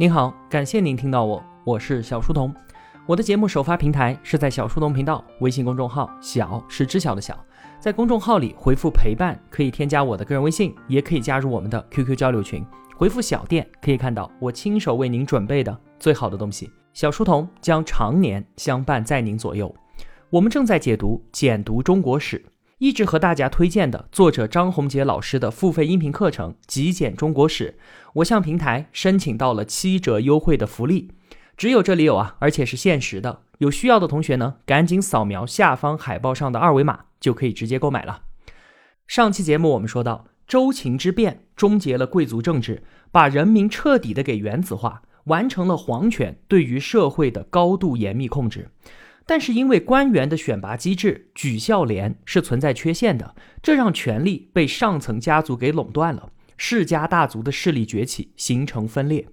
您好，感谢您听到我，我是小书童。我的节目首发平台是在小书童频道微信公众号，小是知晓的小，在公众号里回复陪伴，可以添加我的个人微信，也可以加入我们的 QQ 交流群。回复小店可以看到我亲手为您准备的最好的东西。小书童将常年相伴在您左右。我们正在解读《简读中国史》。一直和大家推荐的作者张宏杰老师的付费音频课程《极简中国史》，我向平台申请到了七折优惠的福利，只有这里有啊，而且是限时的。有需要的同学呢，赶紧扫描下方海报上的二维码，就可以直接购买了。上期节目我们说到，周秦之变终结了贵族政治，把人民彻底的给原子化，完成了皇权对于社会的高度严密控制。但是因为官员的选拔机制举孝廉是存在缺陷的，这让权力被上层家族给垄断了，世家大族的势力崛起，形成分裂。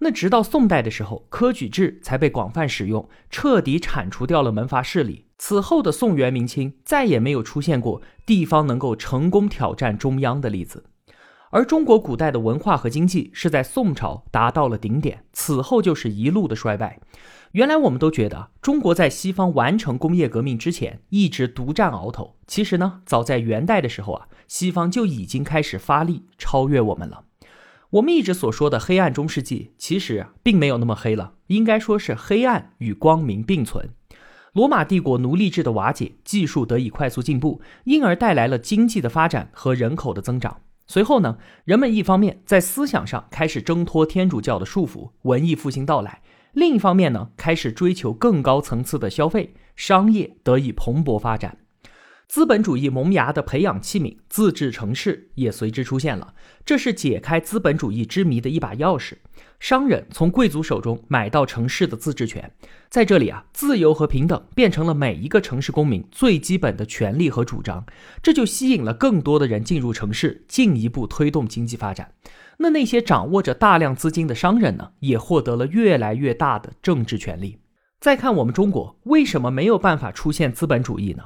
那直到宋代的时候，科举制才被广泛使用，彻底铲除掉了门阀势力。此后的宋元明清再也没有出现过地方能够成功挑战中央的例子。而中国古代的文化和经济是在宋朝达到了顶点，此后就是一路的衰败。原来我们都觉得中国在西方完成工业革命之前一直独占鳌头，其实呢，早在元代的时候啊，西方就已经开始发力超越我们了。我们一直所说的黑暗中世纪，其实并没有那么黑了，应该说是黑暗与光明并存。罗马帝国奴隶制的瓦解，技术得以快速进步，因而带来了经济的发展和人口的增长。随后呢，人们一方面在思想上开始挣脱天主教的束缚，文艺复兴到来。另一方面呢，开始追求更高层次的消费，商业得以蓬勃发展。资本主义萌芽的培养器皿——自治城市也随之出现了。这是解开资本主义之谜的一把钥匙。商人从贵族手中买到城市的自治权，在这里啊，自由和平等变成了每一个城市公民最基本的权利和主张。这就吸引了更多的人进入城市，进一步推动经济发展。那那些掌握着大量资金的商人呢，也获得了越来越大的政治权利。再看我们中国，为什么没有办法出现资本主义呢？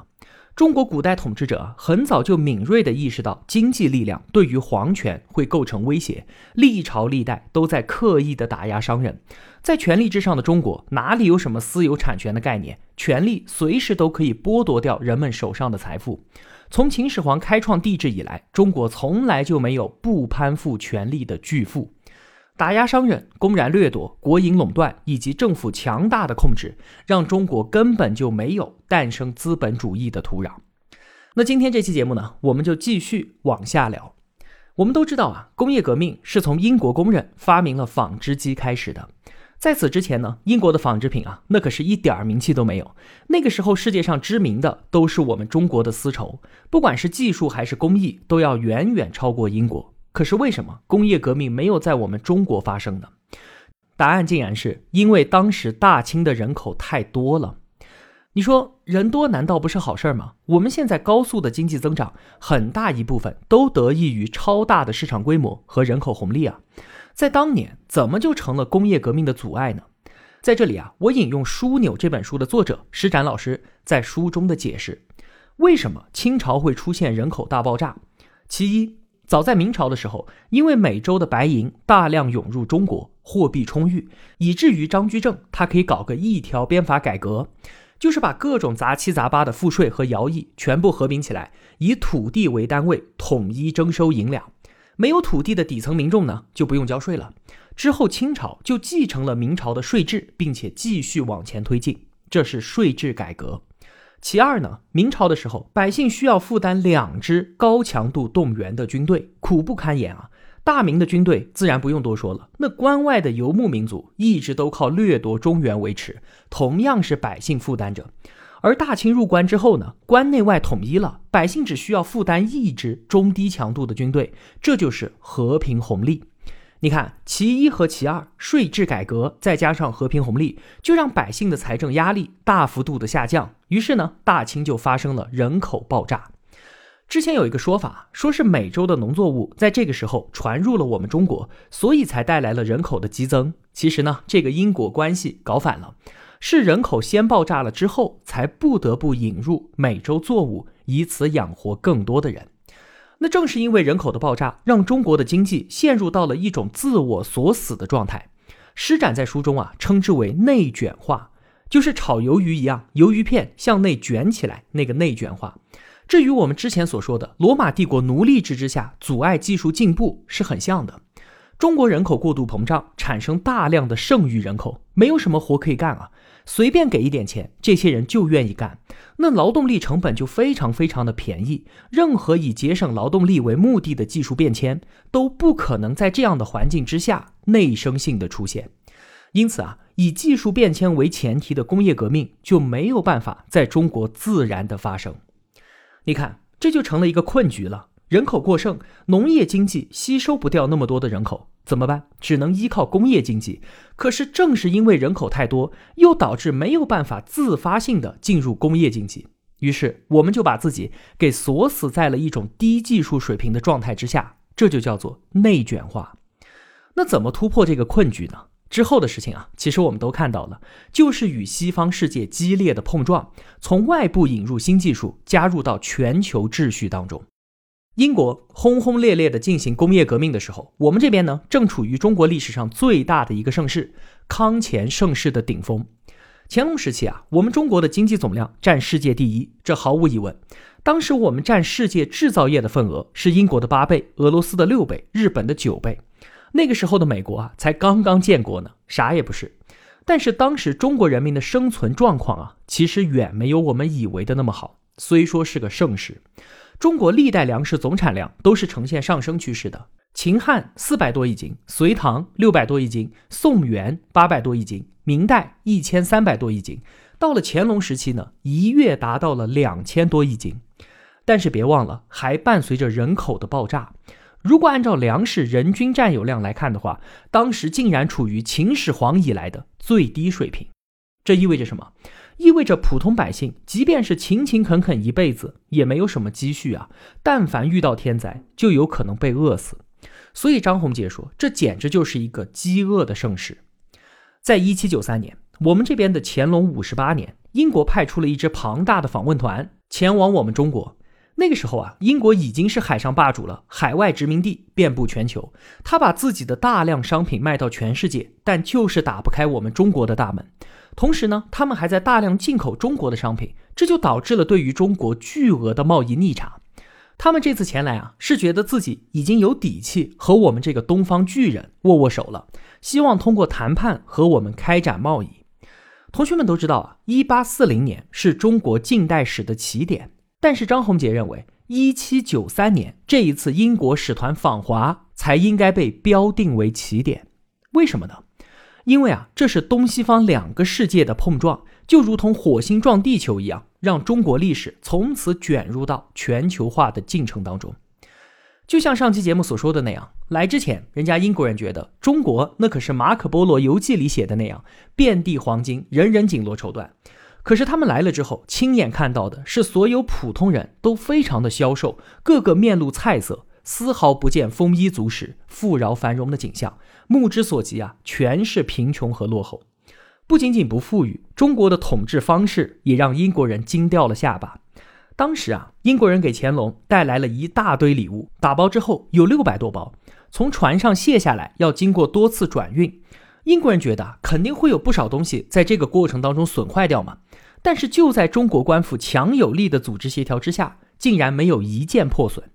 中国古代统治者很早就敏锐地意识到经济力量对于皇权会构成威胁，历朝历代都在刻意地打压商人。在权力之上的中国，哪里有什么私有产权的概念？权力随时都可以剥夺掉人们手上的财富。从秦始皇开创帝制以来，中国从来就没有不攀附权力的巨富。打压商人、公然掠夺、国营垄断以及政府强大的控制，让中国根本就没有诞生资本主义的土壤。那今天这期节目呢，我们就继续往下聊。我们都知道啊，工业革命是从英国工人发明了纺织机开始的。在此之前呢，英国的纺织品啊，那可是一点儿名气都没有。那个时候，世界上知名的都是我们中国的丝绸，不管是技术还是工艺，都要远远超过英国。可是为什么工业革命没有在我们中国发生呢？答案竟然是因为当时大清的人口太多了。你说人多难道不是好事儿吗？我们现在高速的经济增长，很大一部分都得益于超大的市场规模和人口红利啊。在当年，怎么就成了工业革命的阻碍呢？在这里啊，我引用《枢纽》这本书的作者施展老师在书中的解释：为什么清朝会出现人口大爆炸？其一。早在明朝的时候，因为美洲的白银大量涌入中国，货币充裕，以至于张居正他可以搞个一条鞭法改革，就是把各种杂七杂八的赋税和徭役全部合并起来，以土地为单位统一征收银两。没有土地的底层民众呢，就不用交税了。之后清朝就继承了明朝的税制，并且继续往前推进，这是税制改革。其二呢，明朝的时候，百姓需要负担两支高强度动员的军队，苦不堪言啊。大明的军队自然不用多说了，那关外的游牧民族一直都靠掠夺中原维持，同样是百姓负担着。而大清入关之后呢，关内外统一了，百姓只需要负担一支中低强度的军队，这就是和平红利。你看，其一和其二，税制改革再加上和平红利，就让百姓的财政压力大幅度的下降。于是呢，大清就发生了人口爆炸。之前有一个说法，说是美洲的农作物在这个时候传入了我们中国，所以才带来了人口的激增。其实呢，这个因果关系搞反了，是人口先爆炸了之后，才不得不引入美洲作物，以此养活更多的人。那正是因为人口的爆炸，让中国的经济陷入到了一种自我锁死的状态。施展在书中啊，称之为内卷化，就是炒鱿鱼一样，鱿鱼片向内卷起来，那个内卷化。这与我们之前所说的罗马帝国奴隶制之下阻碍技术进步是很像的。中国人口过度膨胀，产生大量的剩余人口，没有什么活可以干啊，随便给一点钱，这些人就愿意干。那劳动力成本就非常非常的便宜，任何以节省劳动力为目的的技术变迁都不可能在这样的环境之下内生性的出现。因此啊，以技术变迁为前提的工业革命就没有办法在中国自然的发生。你看，这就成了一个困局了。人口过剩，农业经济吸收不掉那么多的人口，怎么办？只能依靠工业经济。可是正是因为人口太多，又导致没有办法自发性的进入工业经济，于是我们就把自己给锁死在了一种低技术水平的状态之下，这就叫做内卷化。那怎么突破这个困局呢？之后的事情啊，其实我们都看到了，就是与西方世界激烈的碰撞，从外部引入新技术，加入到全球秩序当中。英国轰轰烈烈地进行工业革命的时候，我们这边呢正处于中国历史上最大的一个盛世——康乾盛世的顶峰。乾隆时期啊，我们中国的经济总量占世界第一，这毫无疑问。当时我们占世界制造业的份额是英国的八倍，俄罗斯的六倍，日本的九倍。那个时候的美国啊，才刚刚建国呢，啥也不是。但是当时中国人民的生存状况啊，其实远没有我们以为的那么好。虽说是个盛世，中国历代粮食总产量都是呈现上升趋势的。秦汉四百多一斤，隋唐六百多一斤，宋元八百多一斤，明代一千三百多一斤，到了乾隆时期呢，一跃达到了两千多一斤。但是别忘了，还伴随着人口的爆炸。如果按照粮食人均占有量来看的话，当时竟然处于秦始皇以来的最低水平。这意味着什么？意味着普通百姓即便是勤勤恳恳一辈子，也没有什么积蓄啊。但凡遇到天灾，就有可能被饿死。所以张宏杰说，这简直就是一个饥饿的盛世。在一七九三年，我们这边的乾隆五十八年，英国派出了一支庞大的访问团前往我们中国。那个时候啊，英国已经是海上霸主了，海外殖民地遍布全球。他把自己的大量商品卖到全世界，但就是打不开我们中国的大门。同时呢，他们还在大量进口中国的商品，这就导致了对于中国巨额的贸易逆差。他们这次前来啊，是觉得自己已经有底气和我们这个东方巨人握握手了，希望通过谈判和我们开展贸易。同学们都知道啊，一八四零年是中国近代史的起点。但是张宏杰认为，一七九三年这一次英国使团访华才应该被标定为起点。为什么呢？因为啊，这是东西方两个世界的碰撞，就如同火星撞地球一样，让中国历史从此卷入到全球化的进程当中。就像上期节目所说的那样，来之前，人家英国人觉得中国那可是马可波罗游记里写的那样，遍地黄金，人人紧锣绸缎。可是他们来了之后，亲眼看到的是所有普通人都非常的消瘦，个个面露菜色，丝毫不见丰衣足食、富饶繁荣的景象。目之所及啊，全是贫穷和落后。不仅仅不富裕，中国的统治方式也让英国人惊掉了下巴。当时啊，英国人给乾隆带来了一大堆礼物，打包之后有六百多包，从船上卸下来要经过多次转运。英国人觉得肯定会有不少东西在这个过程当中损坏掉嘛，但是就在中国官府强有力的组织协调之下，竟然没有一件破损。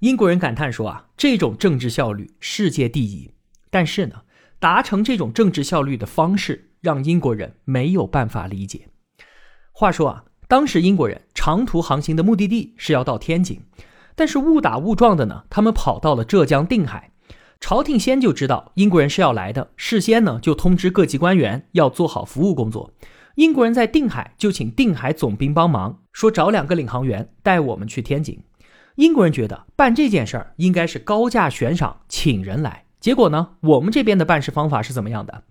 英国人感叹说啊，这种政治效率世界第一。但是呢，达成这种政治效率的方式让英国人没有办法理解。话说啊，当时英国人长途航行的目的地是要到天津，但是误打误撞的呢，他们跑到了浙江定海。朝廷先就知道英国人是要来的，事先呢就通知各级官员要做好服务工作。英国人在定海就请定海总兵帮忙，说找两个领航员带我们去天津。英国人觉得办这件事儿应该是高价悬赏请人来，结果呢，我们这边的办事方法是怎么样的？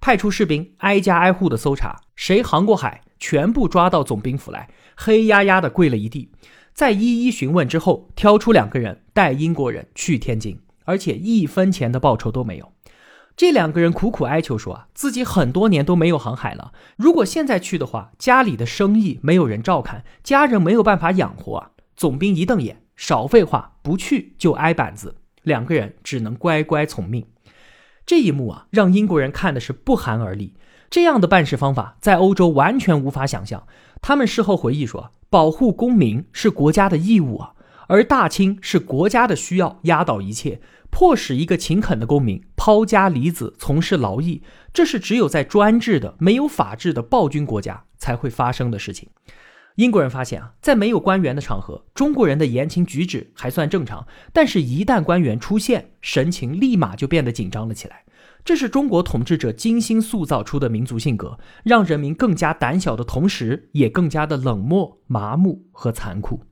派出士兵挨家挨户的搜查，谁航过海，全部抓到总兵府来，黑压压的跪了一地，在一一询问之后，挑出两个人带英国人去天津。而且一分钱的报酬都没有，这两个人苦苦哀求说啊，自己很多年都没有航海了，如果现在去的话，家里的生意没有人照看，家人没有办法养活啊。总兵一瞪眼，少废话，不去就挨板子。两个人只能乖乖从命。这一幕啊，让英国人看的是不寒而栗。这样的办事方法在欧洲完全无法想象。他们事后回忆说：“保护公民是国家的义务啊，而大清是国家的需要压倒一切，迫使一个勤恳的公民抛家离子从事劳役，这是只有在专制的、没有法治的暴君国家才会发生的事情。”英国人发现啊，在没有官员的场合，中国人的言行举止还算正常，但是，一旦官员出现，神情立马就变得紧张了起来。这是中国统治者精心塑造出的民族性格，让人民更加胆小的同时，也更加的冷漠、麻木和残酷。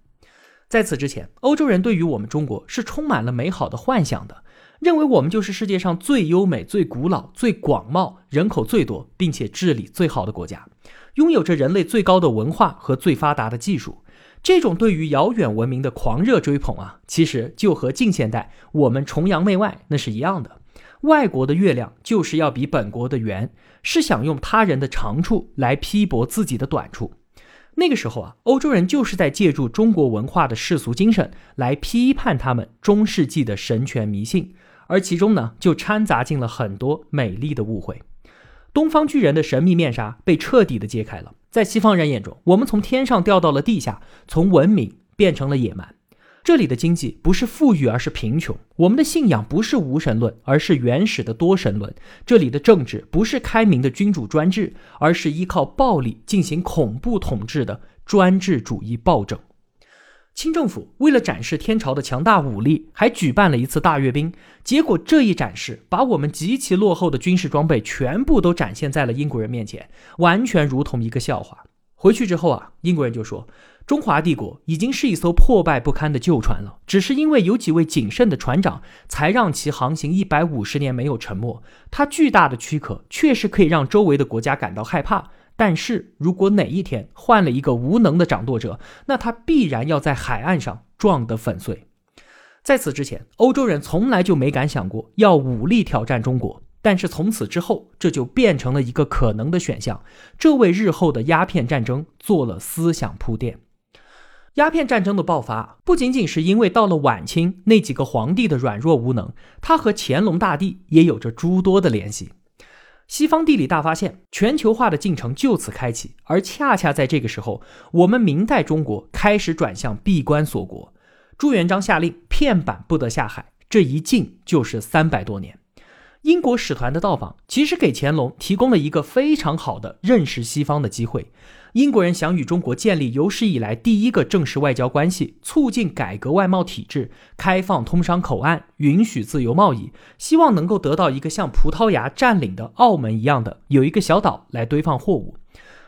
在此之前，欧洲人对于我们中国是充满了美好的幻想的，认为我们就是世界上最优美、最古老、最广袤、人口最多，并且治理最好的国家，拥有着人类最高的文化和最发达的技术。这种对于遥远文明的狂热追捧啊，其实就和近现代我们崇洋媚外那是一样的。外国的月亮就是要比本国的圆，是想用他人的长处来批驳自己的短处。那个时候啊，欧洲人就是在借助中国文化的世俗精神来批判他们中世纪的神权迷信，而其中呢，就掺杂进了很多美丽的误会。东方巨人的神秘面纱被彻底的揭开了，在西方人眼中，我们从天上掉到了地下，从文明变成了野蛮。这里的经济不是富裕，而是贫穷。我们的信仰不是无神论，而是原始的多神论。这里的政治不是开明的君主专制，而是依靠暴力进行恐怖统治的专制主义暴政。清政府为了展示天朝的强大武力，还举办了一次大阅兵。结果这一展示，把我们极其落后的军事装备全部都展现在了英国人面前，完全如同一个笑话。回去之后啊，英国人就说。中华帝国已经是一艘破败不堪的旧船了，只是因为有几位谨慎的船长，才让其航行一百五十年没有沉没。它巨大的躯壳确实可以让周围的国家感到害怕，但是如果哪一天换了一个无能的掌舵者，那他必然要在海岸上撞得粉碎。在此之前，欧洲人从来就没敢想过要武力挑战中国，但是从此之后，这就变成了一个可能的选项，这为日后的鸦片战争做了思想铺垫。鸦片战争的爆发不仅仅是因为到了晚清那几个皇帝的软弱无能，它和乾隆大帝也有着诸多的联系。西方地理大发现，全球化的进程就此开启，而恰恰在这个时候，我们明代中国开始转向闭关锁国。朱元璋下令片板不得下海，这一禁就是三百多年。英国使团的到访，其实给乾隆提供了一个非常好的认识西方的机会。英国人想与中国建立有史以来第一个正式外交关系，促进改革外贸体制，开放通商口岸，允许自由贸易，希望能够得到一个像葡萄牙占领的澳门一样的有一个小岛来堆放货物。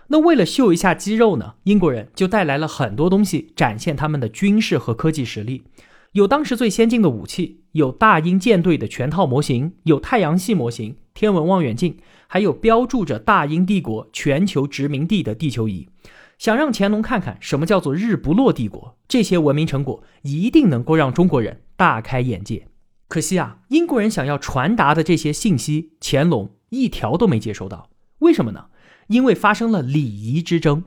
那为了秀一下肌肉呢，英国人就带来了很多东西，展现他们的军事和科技实力。有当时最先进的武器，有大英舰队的全套模型，有太阳系模型、天文望远镜。还有标注着大英帝国全球殖民地的地球仪，想让乾隆看看什么叫做日不落帝国。这些文明成果一定能够让中国人大开眼界。可惜啊，英国人想要传达的这些信息，乾隆一条都没接收到。为什么呢？因为发生了礼仪之争。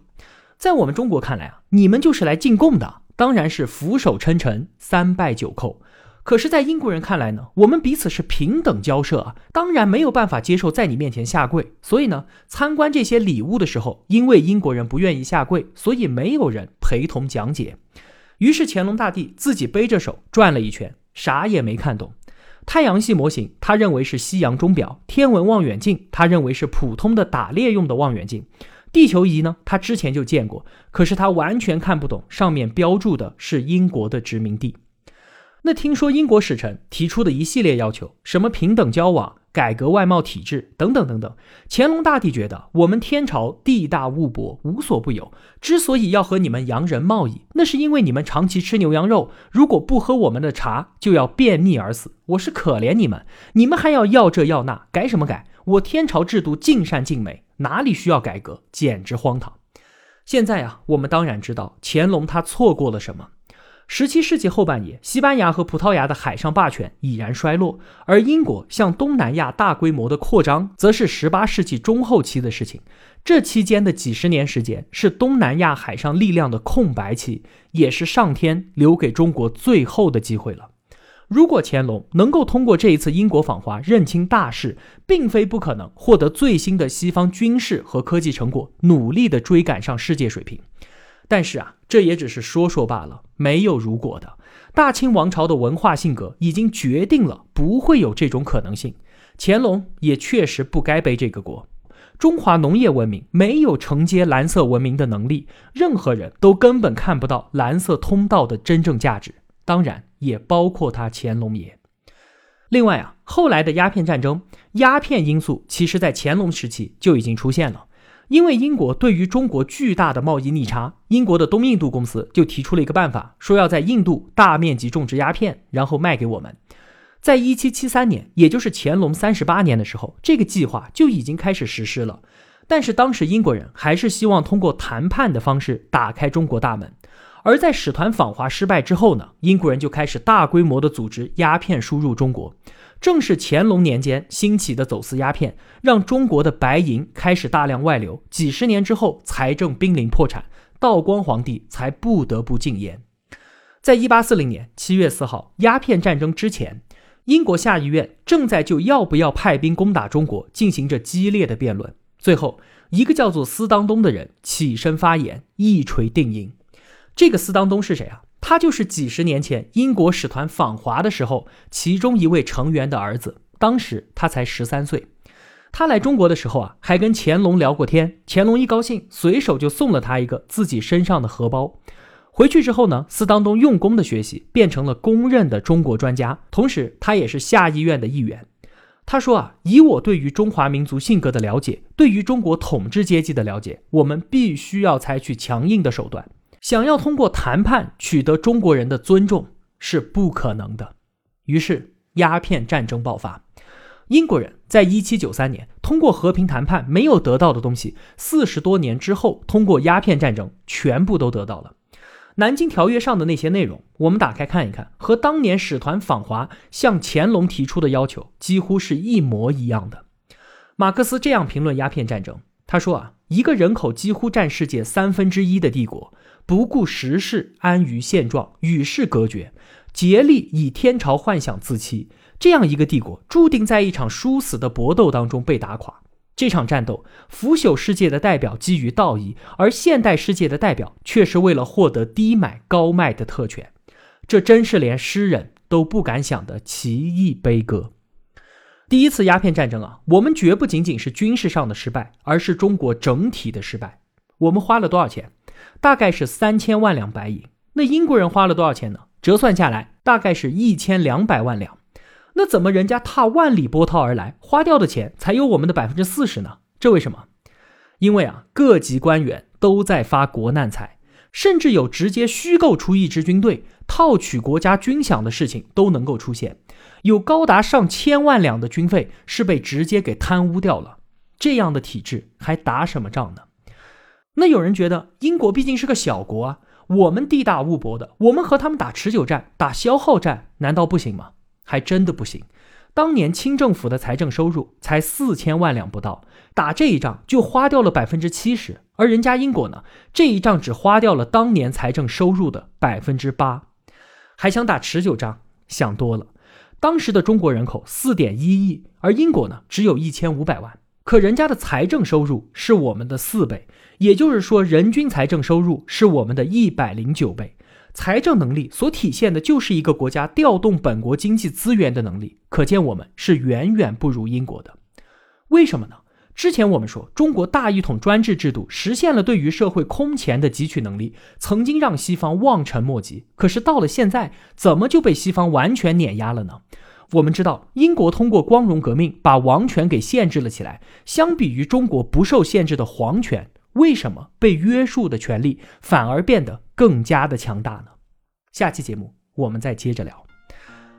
在我们中国看来啊，你们就是来进贡的，当然是俯首称臣、三拜九叩。可是，在英国人看来呢，我们彼此是平等交涉啊，当然没有办法接受在你面前下跪。所以呢，参观这些礼物的时候，因为英国人不愿意下跪，所以没有人陪同讲解。于是乾隆大帝自己背着手转了一圈，啥也没看懂。太阳系模型，他认为是西洋钟表；天文望远镜，他认为是普通的打猎用的望远镜；地球仪呢，他之前就见过，可是他完全看不懂上面标注的是英国的殖民地。那听说英国使臣提出的一系列要求，什么平等交往、改革外贸体制等等等等，乾隆大帝觉得我们天朝地大物博，无所不有。之所以要和你们洋人贸易，那是因为你们长期吃牛羊肉，如果不喝我们的茶，就要便秘而死。我是可怜你们，你们还要要这要那，改什么改？我天朝制度尽善尽美，哪里需要改革？简直荒唐。现在啊，我们当然知道乾隆他错过了什么。十七世纪后半叶，西班牙和葡萄牙的海上霸权已然衰落，而英国向东南亚大规模的扩张，则是十八世纪中后期的事情。这期间的几十年时间，是东南亚海上力量的空白期，也是上天留给中国最后的机会了。如果乾隆能够通过这一次英国访华认清大势，并非不可能获得最新的西方军事和科技成果，努力的追赶上世界水平。但是啊，这也只是说说罢了，没有如果的。大清王朝的文化性格已经决定了不会有这种可能性。乾隆也确实不该背这个锅。中华农业文明没有承接蓝色文明的能力，任何人都根本看不到蓝色通道的真正价值，当然也包括他乾隆爷。另外啊，后来的鸦片战争，鸦片因素其实在乾隆时期就已经出现了。因为英国对于中国巨大的贸易逆差，英国的东印度公司就提出了一个办法，说要在印度大面积种植鸦片，然后卖给我们。在一七七三年，也就是乾隆三十八年的时候，这个计划就已经开始实施了。但是当时英国人还是希望通过谈判的方式打开中国大门。而在使团访华失败之后呢，英国人就开始大规模的组织鸦片输入中国。正是乾隆年间兴起的走私鸦片，让中国的白银开始大量外流。几十年之后，财政濒临破产，道光皇帝才不得不禁烟。在一八四零年七月四号，鸦片战争之前。英国下议院正在就要不要派兵攻打中国进行着激烈的辩论。最后，一个叫做斯当东的人起身发言，一锤定音。这个斯当东是谁啊？他就是几十年前英国使团访华的时候，其中一位成员的儿子。当时他才十三岁。他来中国的时候啊，还跟乾隆聊过天。乾隆一高兴，随手就送了他一个自己身上的荷包。回去之后呢，斯当东用功的学习，变成了公认的中国专家。同时，他也是下议院的议员。他说啊，以我对于中华民族性格的了解，对于中国统治阶级的了解，我们必须要采取强硬的手段。想要通过谈判取得中国人的尊重是不可能的。于是，鸦片战争爆发。英国人在一七九三年通过和平谈判没有得到的东西，四十多年之后通过鸦片战争全部都得到了。南京条约上的那些内容，我们打开看一看，和当年使团访华向乾隆提出的要求几乎是一模一样的。马克思这样评论鸦片战争，他说啊，一个人口几乎占世界三分之一的帝国，不顾时势，安于现状，与世隔绝，竭力以天朝幻想自欺，这样一个帝国，注定在一场殊死的搏斗当中被打垮。这场战斗，腐朽世界的代表基于道义，而现代世界的代表却是为了获得低买高卖的特权。这真是连诗人都不敢想的奇异悲歌。第一次鸦片战争啊，我们绝不仅仅是军事上的失败，而是中国整体的失败。我们花了多少钱？大概是三千万两白银。那英国人花了多少钱呢？折算下来，大概是一千两百万两。那怎么人家踏万里波涛而来，花掉的钱才有我们的百分之四十呢？这为什么？因为啊，各级官员都在发国难财，甚至有直接虚构出一支军队套取国家军饷的事情都能够出现，有高达上千万两的军费是被直接给贪污掉了。这样的体制还打什么仗呢？那有人觉得英国毕竟是个小国啊，我们地大物博的，我们和他们打持久战、打消耗战，难道不行吗？还真的不行，当年清政府的财政收入才四千万两不到，打这一仗就花掉了百分之七十，而人家英国呢，这一仗只花掉了当年财政收入的百分之八，还想打持久仗，想多了。当时的中国人口四点一亿，而英国呢只有一千五百万，可人家的财政收入是我们的四倍，也就是说人均财政收入是我们的一百零九倍。财政能力所体现的就是一个国家调动本国经济资源的能力，可见我们是远远不如英国的。为什么呢？之前我们说，中国大一统专制制度实现了对于社会空前的汲取能力，曾经让西方望尘莫及。可是到了现在，怎么就被西方完全碾压了呢？我们知道，英国通过光荣革命把王权给限制了起来，相比于中国不受限制的皇权。为什么被约束的权利反而变得更加的强大呢？下期节目我们再接着聊。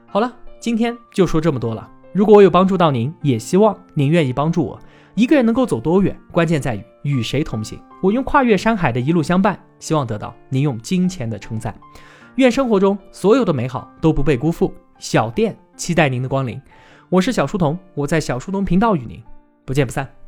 好了，今天就说这么多了。如果我有帮助到您，也希望您愿意帮助我。一个人能够走多远，关键在于与谁同行。我用跨越山海的一路相伴，希望得到您用金钱的称赞。愿生活中所有的美好都不被辜负。小店期待您的光临。我是小书童，我在小书童频道与您不见不散。